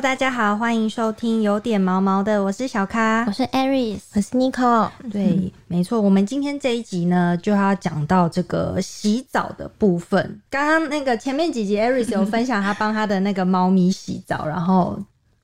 Hello，大家好，欢迎收听有点毛毛的，我是小咖，我是 Aris，我是 Nico。对，没错，我们今天这一集呢，就要讲到这个洗澡的部分。刚刚那个前面几集，Aris 有分享他帮他的那个猫咪洗澡，然后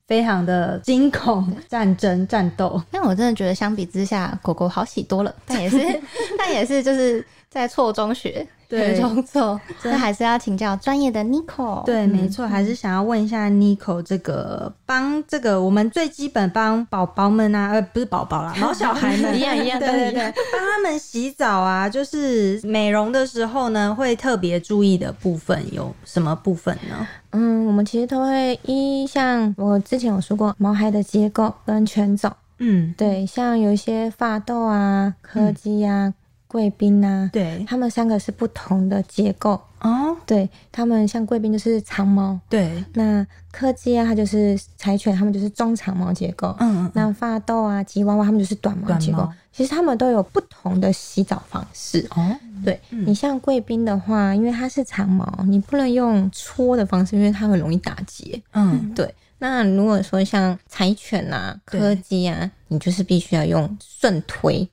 非常的惊恐、战争、战斗。但我真的觉得相比之下，狗狗好洗多了，但也是，但也是就是在错中学。对，中错，那还是要请教专业的 Nico。对，没错，还是想要问一下 Nico，这个帮这个我们最基本帮宝宝们啊，呃，不是宝宝啦，毛小孩们。一样一样，对对对，帮他们洗澡啊，就是美容的时候呢，会特别注意的部分有什么部分呢？嗯，我们其实都会一像我之前有说过，毛孩的结构跟犬种，嗯，对，像有一些发痘啊、柯基啊。贵宾呐，对，他们三个是不同的结构哦。对他们像贵宾就是长毛，对。那柯基啊，它就是柴犬，它们就是中长毛结构。嗯嗯。那发豆啊、吉娃娃，它们就是短毛结构。其实它们都有不同的洗澡方式哦。对你像贵宾的话，因为它是长毛，你不能用搓的方式，因为它很容易打结。嗯，对。那如果说像柴犬啊、柯基啊，你就是必须要用顺推。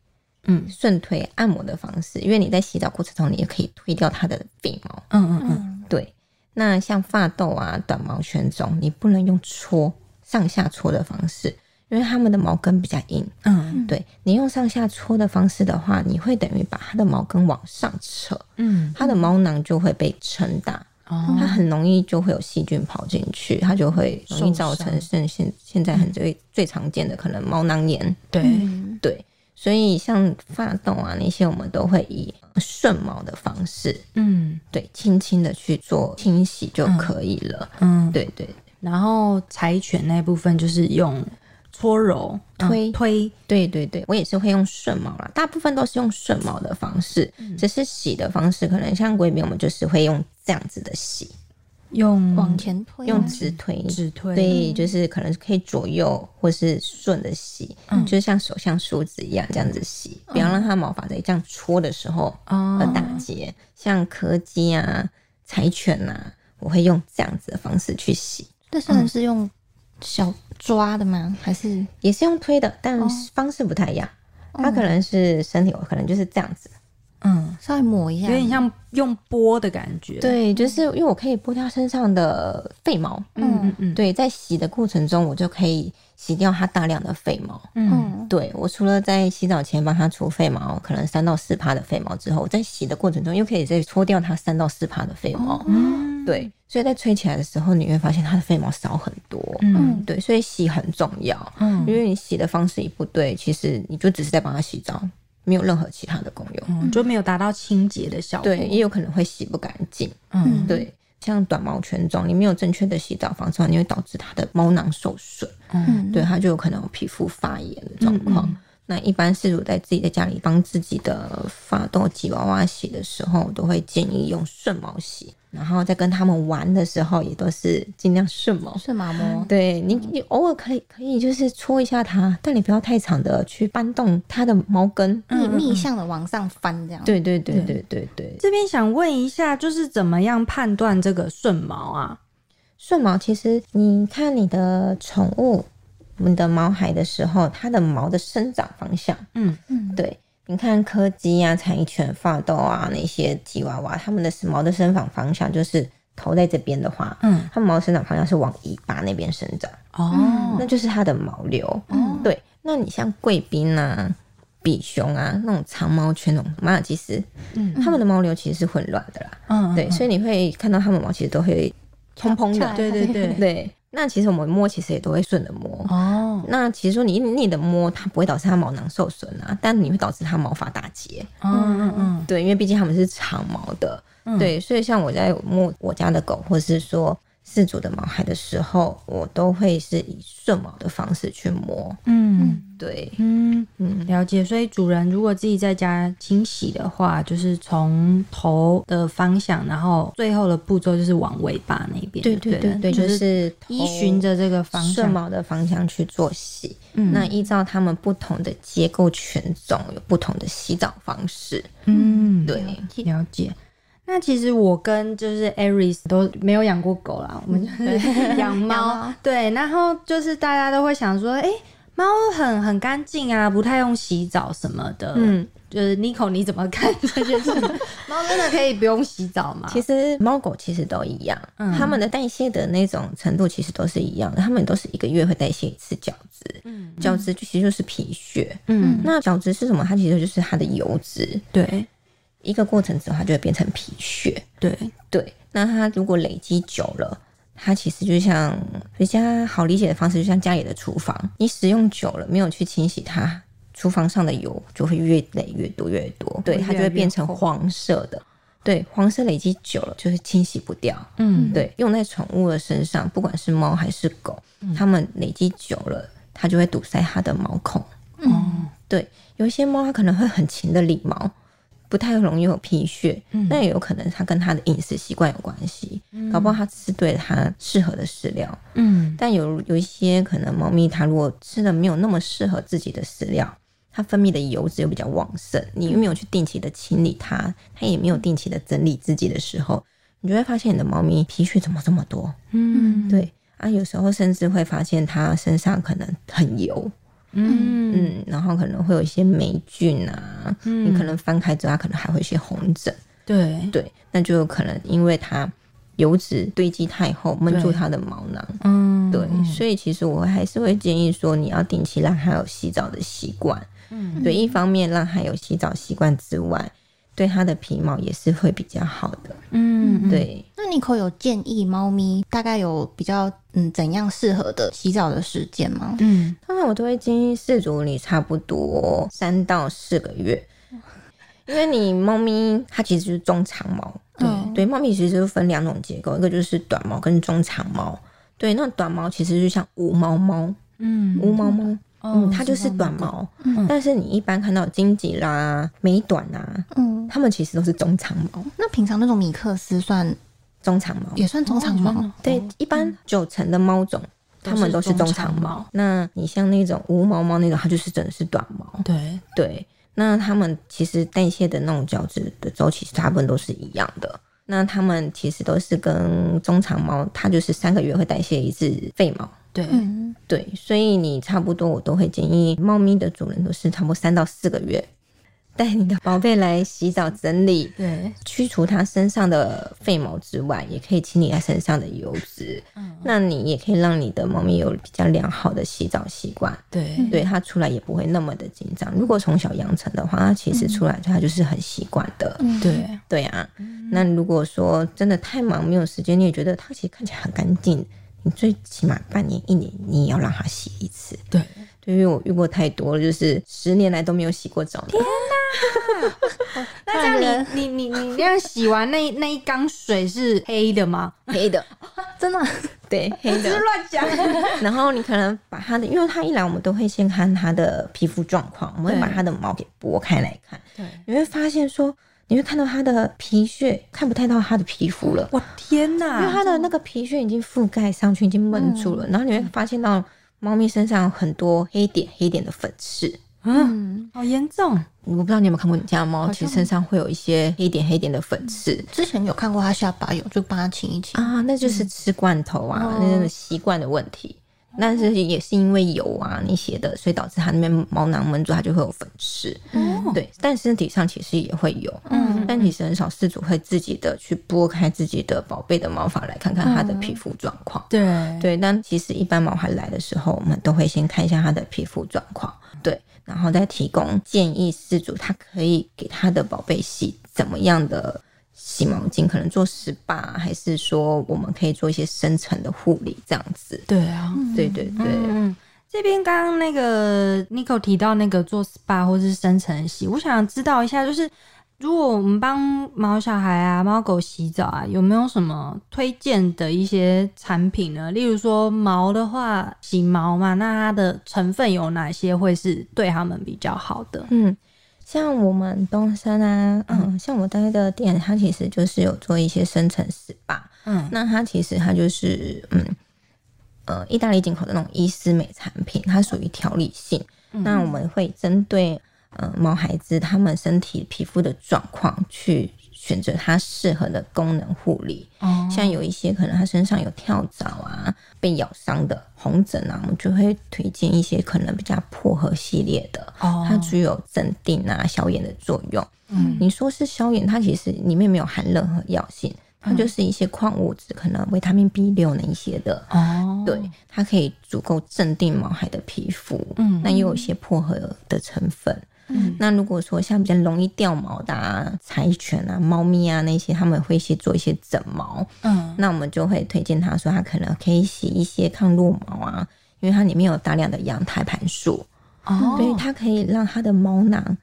嗯，顺推按摩的方式，因为你在洗澡过程中，你也可以推掉它的肥毛。嗯嗯嗯，对。那像发豆啊、短毛犬种，你不能用搓上下搓的方式，因为它们的毛根比较硬。嗯，对。你用上下搓的方式的话，你会等于把它的毛根往上扯。嗯，它的毛囊就会被撑大，哦，它很容易就会有细菌跑进去，它就会容易造成现现现在很最最常见的可能毛囊炎。对对。所以像发动啊那些，我们都会以顺毛的方式，嗯，对，轻轻的去做清洗就可以了，嗯，对对。然后柴犬那部分就是用搓揉、推。推，对对对，我也是会用顺毛啦，大部分都是用顺毛的方式，只是洗的方式可能像贵宾，我们就是会用这样子的洗。用往前推，用直推，直推，对，就是可能可以左右或是顺着洗，嗯，就是像手像梳子一样这样子洗，不要让它毛发在这样搓的时候而打结。像柯基啊、柴犬啊，我会用这样子的方式去洗。这算是用小抓的吗？还是也是用推的？但方式不太一样。它可能是身体，可能就是这样子。嗯，稍微抹一下，有点像用拨的感觉。对，就是因为我可以拨掉身上的废毛。嗯嗯嗯。对，在洗的过程中，我就可以洗掉它大量的废毛。嗯，对我除了在洗澡前帮它除废毛，可能三到四趴的废毛之后，在洗的过程中又可以再搓掉它三到四趴的废毛。嗯，对，所以在吹起来的时候，你会发现它的废毛少很多。嗯，对，所以洗很重要。嗯，因为你洗的方式一不对，其实你就只是在帮它洗澡。没有任何其他的功用，就没有达到清洁的效果。对，也有可能会洗不干净。嗯，对，像短毛犬种，你没有正确的洗澡方式，你会导致它的毛囊受损。嗯，对，它就有可能有皮肤发炎的状况。那一般是如在自己在家里帮自己的发豆吉娃娃洗的时候，都会建议用顺毛洗。然后在跟他们玩的时候，也都是尽量顺毛，顺毛摸。对你，你偶尔可以可以就是搓一下它，但你不要太长的去搬动它的毛根，逆逆向的往上翻这样。对对对对对对。这边想问一下，就是怎么样判断这个顺毛啊？顺毛其实你看你的宠物，你的毛孩的时候，它的毛的生长方向，嗯嗯，对。你看柯基啊、柴犬、发豆啊那些吉娃娃，它们的毛的生长方向就是头在这边的话，嗯，它们毛生长方向是往尾巴那边生长，哦，那就是它的毛流。嗯，对，那你像贵宾啊、比熊啊那种长毛犬、那种马尔济斯，嗯，它们的毛流其实是混乱的啦，嗯，对，所以你会看到它们毛其实都会蓬蓬的，对对对 对。那其实我们摸，其实也都会顺着摸哦。那其实说你逆的摸，它不会导致它毛囊受损啊，但你会导致它毛发打结。嗯嗯嗯，对，因为毕竟它们是长毛的，对，所以像我在摸我家的狗，或是说。四组的毛孩的时候，我都会是以顺毛的方式去摸。嗯，对，嗯嗯，了解。所以主人如果自己在家清洗的话，就是从头的方向，然后最后的步骤就是往尾巴那边。对对对对，就是依循着这个方顺毛的方向去做洗。嗯，那依照它们不同的结构犬种，有不同的洗澡方式。嗯，对，了解。那其实我跟就是 Aris 都没有养过狗啦，我们就是 养猫。对，然后就是大家都会想说，哎，猫很很干净啊，不太用洗澡什么的。嗯，就是 Nico 你怎么看这件事？猫真的可以不用洗澡吗？其实猫狗其实都一样，它们的代谢的那种程度其实都是一样的，它们都是一个月会代谢一次角质。嗯，角质其实就是皮屑。嗯，那角质是什么？它其实就是它的油脂。对。一个过程之后，它就会变成皮屑。对对，那它如果累积久了，它其实就像比较好理解的方式，就像家里的厨房，你使用久了没有去清洗它，厨房上的油就会越累越多越多，对，它就会变成黄色的。对，黄色累积久了就是清洗不掉。嗯，对，用在宠物的身上，不管是猫还是狗，它们累积久了，它就会堵塞它的毛孔。嗯，对，有一些猫它可能会很勤的理毛。不太容易有皮屑，那也有可能它跟它的饮食习惯有关系，搞不好它吃对它适合的饲料。嗯，但有有一些可能猫咪它如果吃的没有那么适合自己的饲料，它分泌的油脂又比较旺盛，你又没有去定期的清理它，它也没有定期的整理自己的时候，你就会发现你的猫咪皮屑怎么这么多？嗯，对啊，有时候甚至会发现它身上可能很油。嗯嗯，然后可能会有一些霉菌啊，你可能翻开之后，它可能还会一些红疹。对对，那就有可能因为它油脂堆积太厚，闷住它的毛囊。嗯，对，所以其实我还是会建议说，你要定期让它有洗澡的习惯。嗯，对，一方面让它有洗澡习惯之外。对它的皮毛也是会比较好的，嗯，对。那尼可有建议猫咪大概有比较嗯怎样适合的洗澡的时间吗？嗯，通常我都会建议饲主你差不多三到四个月，因为你猫咪它其实就是中长毛，对对，猫咪其实分两种结构，一个就是短毛跟中长毛，对，那短毛其实就像无毛猫，嗯，无毛猫。嗯，它就是短毛，但是你一般看到金吉拉、美短啊，嗯，它们其实都是中长毛。那平常那种米克斯算中长毛，也算中长毛。对，一般九成的猫种，它们都是中长毛。那你像那种无毛猫那种，它就是真的是短毛。对对，那它们其实代谢的那种角质的周期，大部分都是一样的。那它们其实都是跟中长猫，它就是三个月会代谢一次废毛。对，对，所以你差不多我都会建议猫咪的主人都是差不多三到四个月。带你的宝贝来洗澡整理，对，去除它身上的废毛之外，也可以清理它身上的油脂。嗯，那你也可以让你的猫咪有比较良好的洗澡习惯。对，对，它出来也不会那么的紧张。如果从小养成的话，它其实出来它就是很习惯的。对，对啊。那如果说真的太忙没有时间，你也觉得它其实看起来很干净，你最起码半年一年你也要让它洗一次。对，对，因为我遇过太多了，就是十年来都没有洗过澡。天哪！那这样你你你你这样洗完那那一缸水是黑的吗？黑的，真的 对黑的。乱讲。然后你可能把它的，因为它一来我们都会先看它的皮肤状况，我们会把它的毛给拨开来看。对，你会发现说，你会看到它的皮屑，看不太到它的皮肤了。哇天哪！因为它的那个皮屑已经覆盖上去，已经闷住了。然后你会发现到猫咪身上有很多黑点黑点的粉刺。嗯，好严重！我不知道你有没有看过你家的猫，其实身上会有一些黑点黑点的粉刺。之前有看过它下巴有，就帮它清一清啊，那就是吃罐头啊，那种习惯的问题。但是也是因为油啊那些的，所以导致它那边毛囊闷住，它就会有粉刺。嗯，对，但身体上其实也会有。嗯，但其实很少事主会自己的去拨开自己的宝贝的毛发来看看它的皮肤状况。对对，但其实一般毛孩来的时候，我们都会先看一下它的皮肤状况。对。然后再提供建议，事主他可以给他的宝贝洗怎么样的洗毛巾，可能做 SPA，还是说我们可以做一些深层的护理这样子？对啊，对对对。嗯，这边刚刚那个 n i c o 提到那个做 SPA 或是深层洗，我想知道一下，就是。如果我们帮毛小孩啊、猫狗洗澡啊，有没有什么推荐的一些产品呢？例如说毛的话，洗毛嘛，那它的成分有哪些会是对他们比较好的？嗯，像我们东升啊，嗯，像我待的店，它其实就是有做一些深层 SPA，嗯，那它其实它就是嗯呃意大利进口的那种伊斯美产品，它属于调理性，那我们会针对。呃，毛孩子他们身体皮肤的状况去选择它适合的功能护理。哦，像有一些可能它身上有跳蚤啊、被咬伤的红疹啊，我们就会推荐一些可能比较薄荷系列的。哦，它具有镇定啊、消炎的作用。嗯，你说是消炎，它其实里面没有含任何药性。它就是一些矿物质，可能维他命 B 六那一些的哦，对，它可以足够镇定毛孩的皮肤，嗯，那也有一些薄荷的成分，嗯，那如果说像比较容易掉毛的啊，柴犬啊、猫咪啊那些，他们会去做一些整毛，嗯，那我们就会推荐他说，他可能可以洗一些抗落毛啊，因为它里面有大量的羊胎盘素，哦，所以它可以让它的毛囊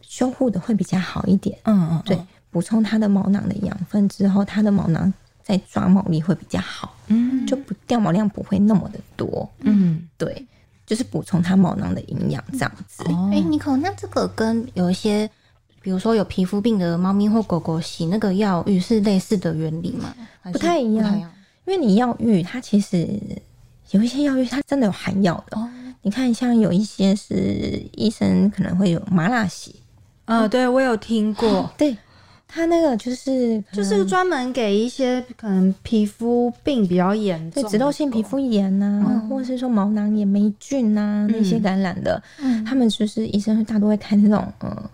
修护的会比较好一点，嗯嗯，对。补充它的毛囊的养分之后，它的毛囊在抓毛力会比较好，嗯，就不掉毛量不会那么的多，嗯，对，就是补充它毛囊的营养这样子。哎，妮可，那这个跟有一些，比如说有皮肤病的猫咪或狗狗洗那个药浴是类似的原理吗？不太一样，因为你药浴它其实有一些药浴它真的有含药的，你看像有一些是医生可能会有麻辣洗，啊，对我有听过，对。它那个就是就是专门给一些可能皮肤病比较严重，对，脂漏性皮肤炎呐，或者是说毛囊炎、霉菌呐那些感染的，他们就是医生大多会开那种呃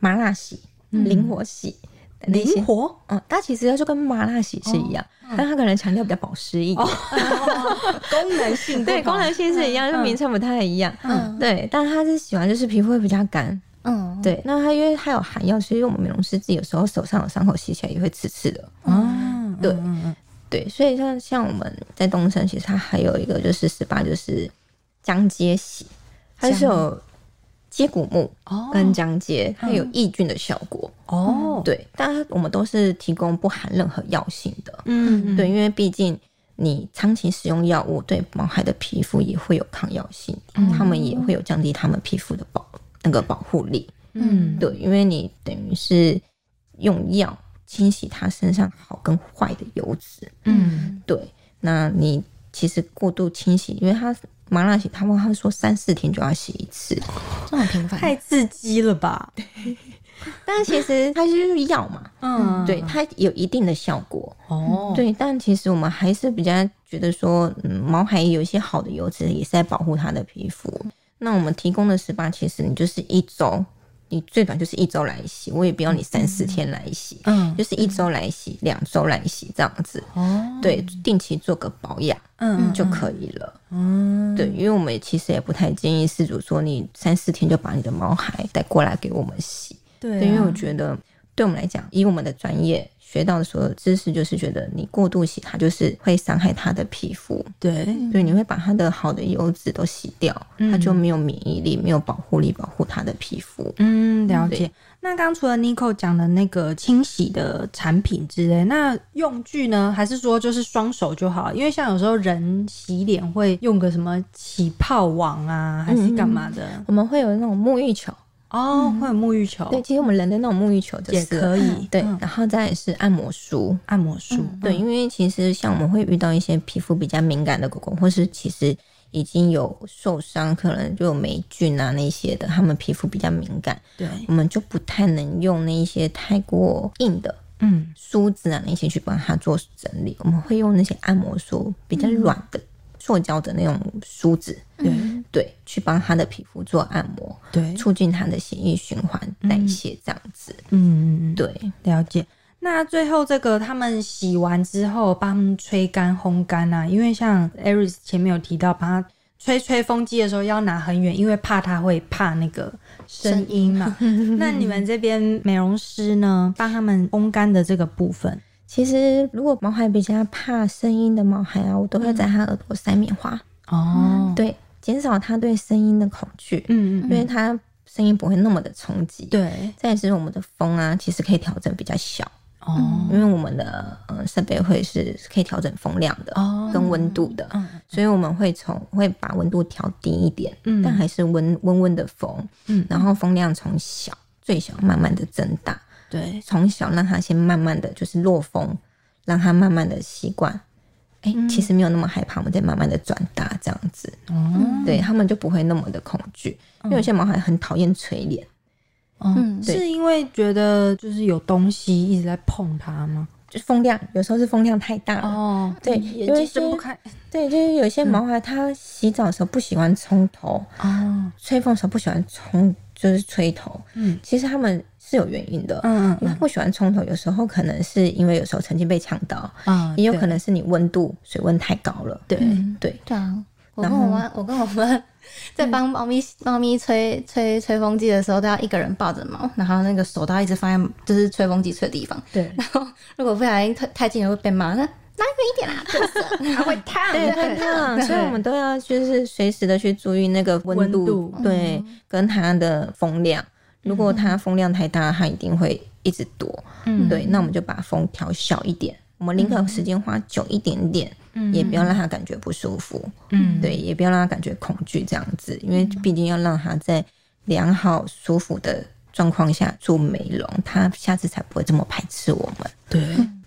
麻辣洗、灵活洗、灵活，嗯，它其实就跟麻辣洗是一样，但它可能强调比较保湿一点，功能性对功能性是一样，就名称不太一样，嗯，对，但它是喜欢就是皮肤会比较干。嗯，对，那它因为它有含药，所以我们美容师自己有时候手上的伤口洗起来也会刺刺的。哦，对，对，所以像像我们在东升，其实它还有一个就是十八，就是姜接洗，它是有接骨木跟姜接，它有抑菌的效果。哦，对，但我们都是提供不含任何药性的。嗯，对，因为毕竟你长期使用药物，对毛孩的皮肤也会有抗药性，他们也会有降低他们皮肤的保。那个保护力，嗯，对，因为你等于是用药清洗它身上好跟坏的油脂，嗯，对，那你其实过度清洗，因为它麻辣洗，他们他说三四天就要洗一次，这么频繁，太刺激了吧？对但其实它就是药嘛，嗯，对，它有一定的效果，哦，对，但其实我们还是比较觉得说，嗯，毛孩有一些好的油脂也是在保护它的皮肤。那我们提供的十八，其实你就是一周，你最短就是一周来洗，我也不要你三四天来洗，嗯，就是一周来洗，两周来洗这样子，哦，对，定期做个保养，嗯，就可以了，嗯，对，因为我们其实也不太建议饲主说你三四天就把你的毛孩带过来给我们洗，对，因为我觉得对我们来讲，以我们的专业。学到的所有知识，就是觉得你过度洗它，就是会伤害它的皮肤。对，所以你会把它的好的油脂都洗掉，它就没有免疫力，没有保护力，保护它的皮肤。嗯，了解。那刚除了 Nico 讲的那个清洗的产品之类，那用具呢？还是说就是双手就好？因为像有时候人洗脸会用个什么起泡网啊，还是干嘛的？我们会有那种沐浴球。哦，会有沐浴球。对，其实我们人的那种沐浴球也可以。对，然后再是按摩梳，按摩梳。对，因为其实像我们会遇到一些皮肤比较敏感的狗狗，或是其实已经有受伤，可能就有霉菌啊那些的，他们皮肤比较敏感。对，我们就不太能用那一些太过硬的，嗯，梳子啊那些去帮它做整理。我们会用那些按摩梳，比较软的。塑胶的那种梳子，对对，去帮他的皮肤做按摩，对，促进他的血液循环、代谢这样子。嗯，对，了解。那最后这个他们洗完之后，帮他们吹干、烘干啊，因为像 Aris 前面有提到，帮他吹吹风机的时候要拿很远，因为怕他会怕那个声音嘛。那你们这边美容师呢，帮他们烘干的这个部分？其实，如果毛孩比较怕声音的毛孩啊，我都会在他耳朵塞棉花。哦，对，减少他对声音的恐惧，嗯嗯，因为他声音不会那么的冲击，对。再是我们的风啊，其实可以调整比较小哦，因为我们的呃设备会是可以调整风量的哦，跟温度的，嗯，所以我们会从会把温度调低一点，嗯，但还是温温温的风，嗯，然后风量从小最小慢慢的增大。对，从小让他先慢慢的就是落风，让他慢慢的习惯。哎，其实没有那么害怕，我们再慢慢的转大这样子。哦，对他们就不会那么的恐惧。因为有些毛孩很讨厌捶脸，嗯，是因为觉得就是有东西一直在碰它吗？就风量，有时候是风量太大哦。对，眼睛睁不开。对，就是有些毛孩，他洗澡的时候不喜欢冲头哦，吹风的时候不喜欢冲，就是吹头。嗯，其实他们是有原因的。嗯嗯，因为不喜欢冲头，有时候可能是因为有时候曾经被呛到嗯，也有可能是你温度水温太高了。对对对啊。我跟我妈，我跟我妈 在帮猫咪猫咪吹吹吹风机的时候，都要一个人抱着猫，然后那个手都要一直放在就是吹风机吹的地方。对，然后如果不小心太太近了会被骂，那拉远一点啦，就是它会 烫，对，会烫。所以我们都要就是随时的去注意那个温度，对，跟它的风量。如果它风量太大，它一定会一直躲。嗯，对，那我们就把风调小一点。我们宁可时间花久一点点，嗯，也不要让它感觉不舒服，嗯，对，也不要让它感觉恐惧这样子，因为毕竟要让它在良好舒服的状况下做美容，它下次才不会这么排斥我们。对，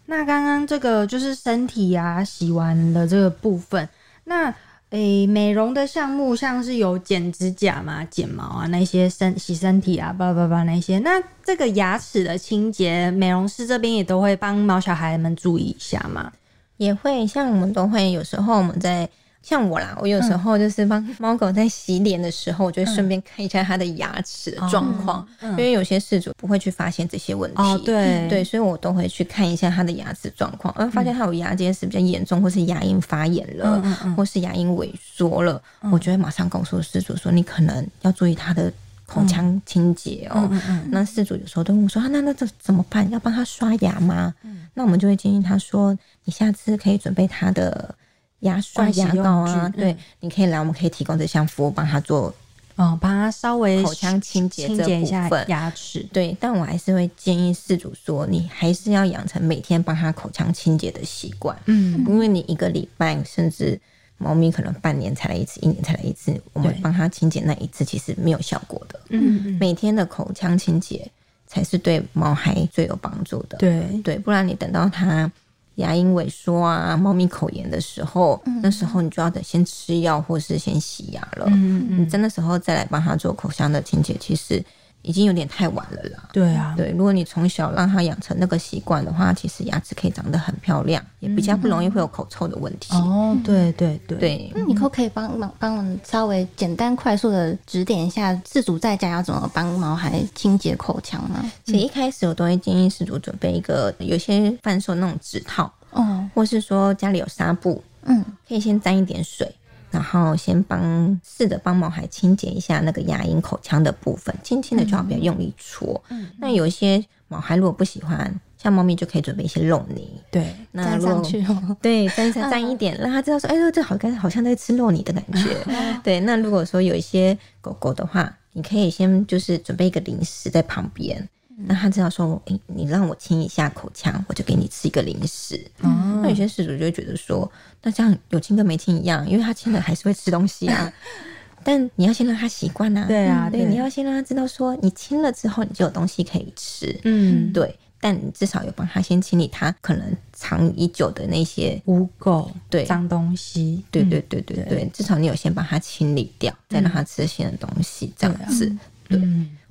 那刚刚这个就是身体呀洗完的这个部分，那。诶，美容的项目像是有剪指甲嘛、剪毛啊那些身洗身体啊、叭叭叭那些。那这个牙齿的清洁，美容师这边也都会帮毛小孩们注意一下嘛？也会，像我们都会有时候我们在。像我啦，我有时候就是帮猫狗在洗脸的时候，我就会顺便看一下它的牙齿的状况，因为有些事主不会去发现这些问题。哦，对对，所以我都会去看一下它的牙齿状况，而发现它有牙结石比较严重，或是牙龈发炎了，或是牙龈萎缩了，我就会马上告诉事主说，你可能要注意它的口腔清洁哦。那事主有时候都问我说，那那这怎么办？要帮他刷牙吗？那我们就会建议他说，你下次可以准备他的。牙刷、牙膏啊，对，你可以来，我们可以提供这项服务，帮他做哦，帮他稍微口腔清洁、清洁一下牙齿。对，但我还是会建议饲主说，你还是要养成每天帮他口腔清洁的习惯。嗯，因为你一个礼拜，甚至猫咪可能半年才来一次，一年才来一次，我们帮他清洁那一次其实没有效果的。嗯，每天的口腔清洁才是对猫孩最有帮助的。对对，不然你等到它。牙龈萎缩啊，猫咪口炎的时候，那时候你就要等先吃药或是先洗牙了。嗯嗯，你真的时候再来帮他做口腔的清洁，其实。已经有点太晚了啦。对啊，对，如果你从小让他养成那个习惯的话，其实牙齿可以长得很漂亮，也比较不容易会有口臭的问题。哦，对对对对。那你可不可以帮忙帮我们稍微简单快速的指点一下，自主在家要怎么帮毛孩清洁口腔呢？其实一开始我都会建议失主准备一个，有些贩售那种指套，哦，或是说家里有纱布，嗯，可以先沾一点水。然后先帮试着帮毛孩清洁一下那个牙龈口腔的部分，轻轻的就好，不要用力搓。嗯，那有一些毛孩如果不喜欢，像猫咪就可以准备一些肉泥，对，粘上去。对，沾上沾一点，让它知道说，哎呦，这好像好像在吃肉泥的感觉。对，那如果说有一些狗狗的话，你可以先就是准备一个零食在旁边。那他知道说，哎，你让我清一下口腔，我就给你吃一个零食。哦，那有些事主就会觉得说，那这样有亲跟没亲一样，因为他亲了还是会吃东西啊。但你要先让他习惯啊。对啊，对，你要先让他知道说，你亲了之后，你就有东西可以吃。嗯，对。但你至少有帮他先清理他可能藏已久的那些污垢、对脏东西。对对对对对，至少你有先把它清理掉，再让他吃新的东西，这样子。对，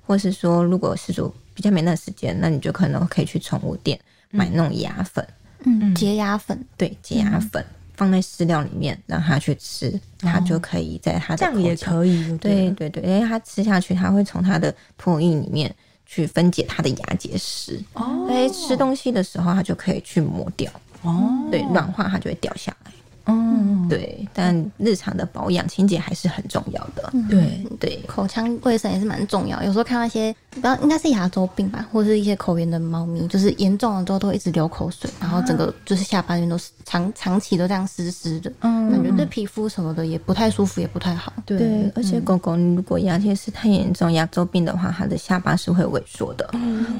或是说，如果是说。比较没那时间，那你就可能可以去宠物店买那种牙粉，嗯，洁牙粉，对，洁牙粉放在饲料里面让它去吃，它就可以在它的这样也可以，对对对，因为它吃下去，它会从它的唾液里面去分解它的牙结石，哦，以吃东西的时候它就可以去磨掉，哦，对，软化它就会掉下来。嗯，对，但日常的保养清洁还是很重要的。对对，口腔卫生也是蛮重要。有时候看到一些，不知道应该是牙周病吧，或者是一些口炎的猫咪，就是严重了之后都一直流口水，然后整个就是下巴边都是长长期都这样湿湿的，嗯，感觉对皮肤什么的也不太舒服，也不太好。对，而且狗狗如果牙结石太严重，牙周病的话，它的下巴是会萎缩的，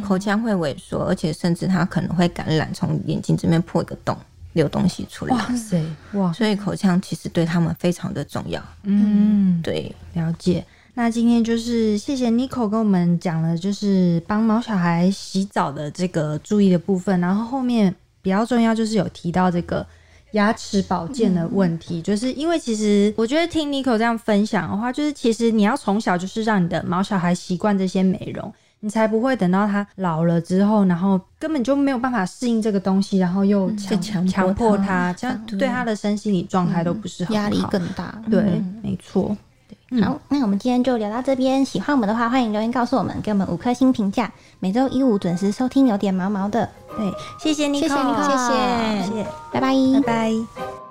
口腔会萎缩，而且甚至它可能会感染，从眼睛这边破一个洞。流东西出来，哇塞，哇！所以口腔其实对他们非常的重要。嗯，对，了解。那今天就是谢谢 n i c o 跟我们讲了，就是帮毛小孩洗澡的这个注意的部分。然后后面比较重要就是有提到这个牙齿保健的问题，就是因为其实我觉得听 n i c o 这样分享的话，就是其实你要从小就是让你的毛小孩习惯这些美容。你才不会等到他老了之后，然后根本就没有办法适应这个东西，然后又强强迫他，这样对他的身心理状态都不是很好压力更大。对，没错。好，那我们今天就聊到这边。喜欢我们的话，欢迎留言告诉我们，给我们五颗星评价。每周一五准时收听，有点毛毛的。对，谢谢你，谢谢你，谢谢，拜拜，拜拜。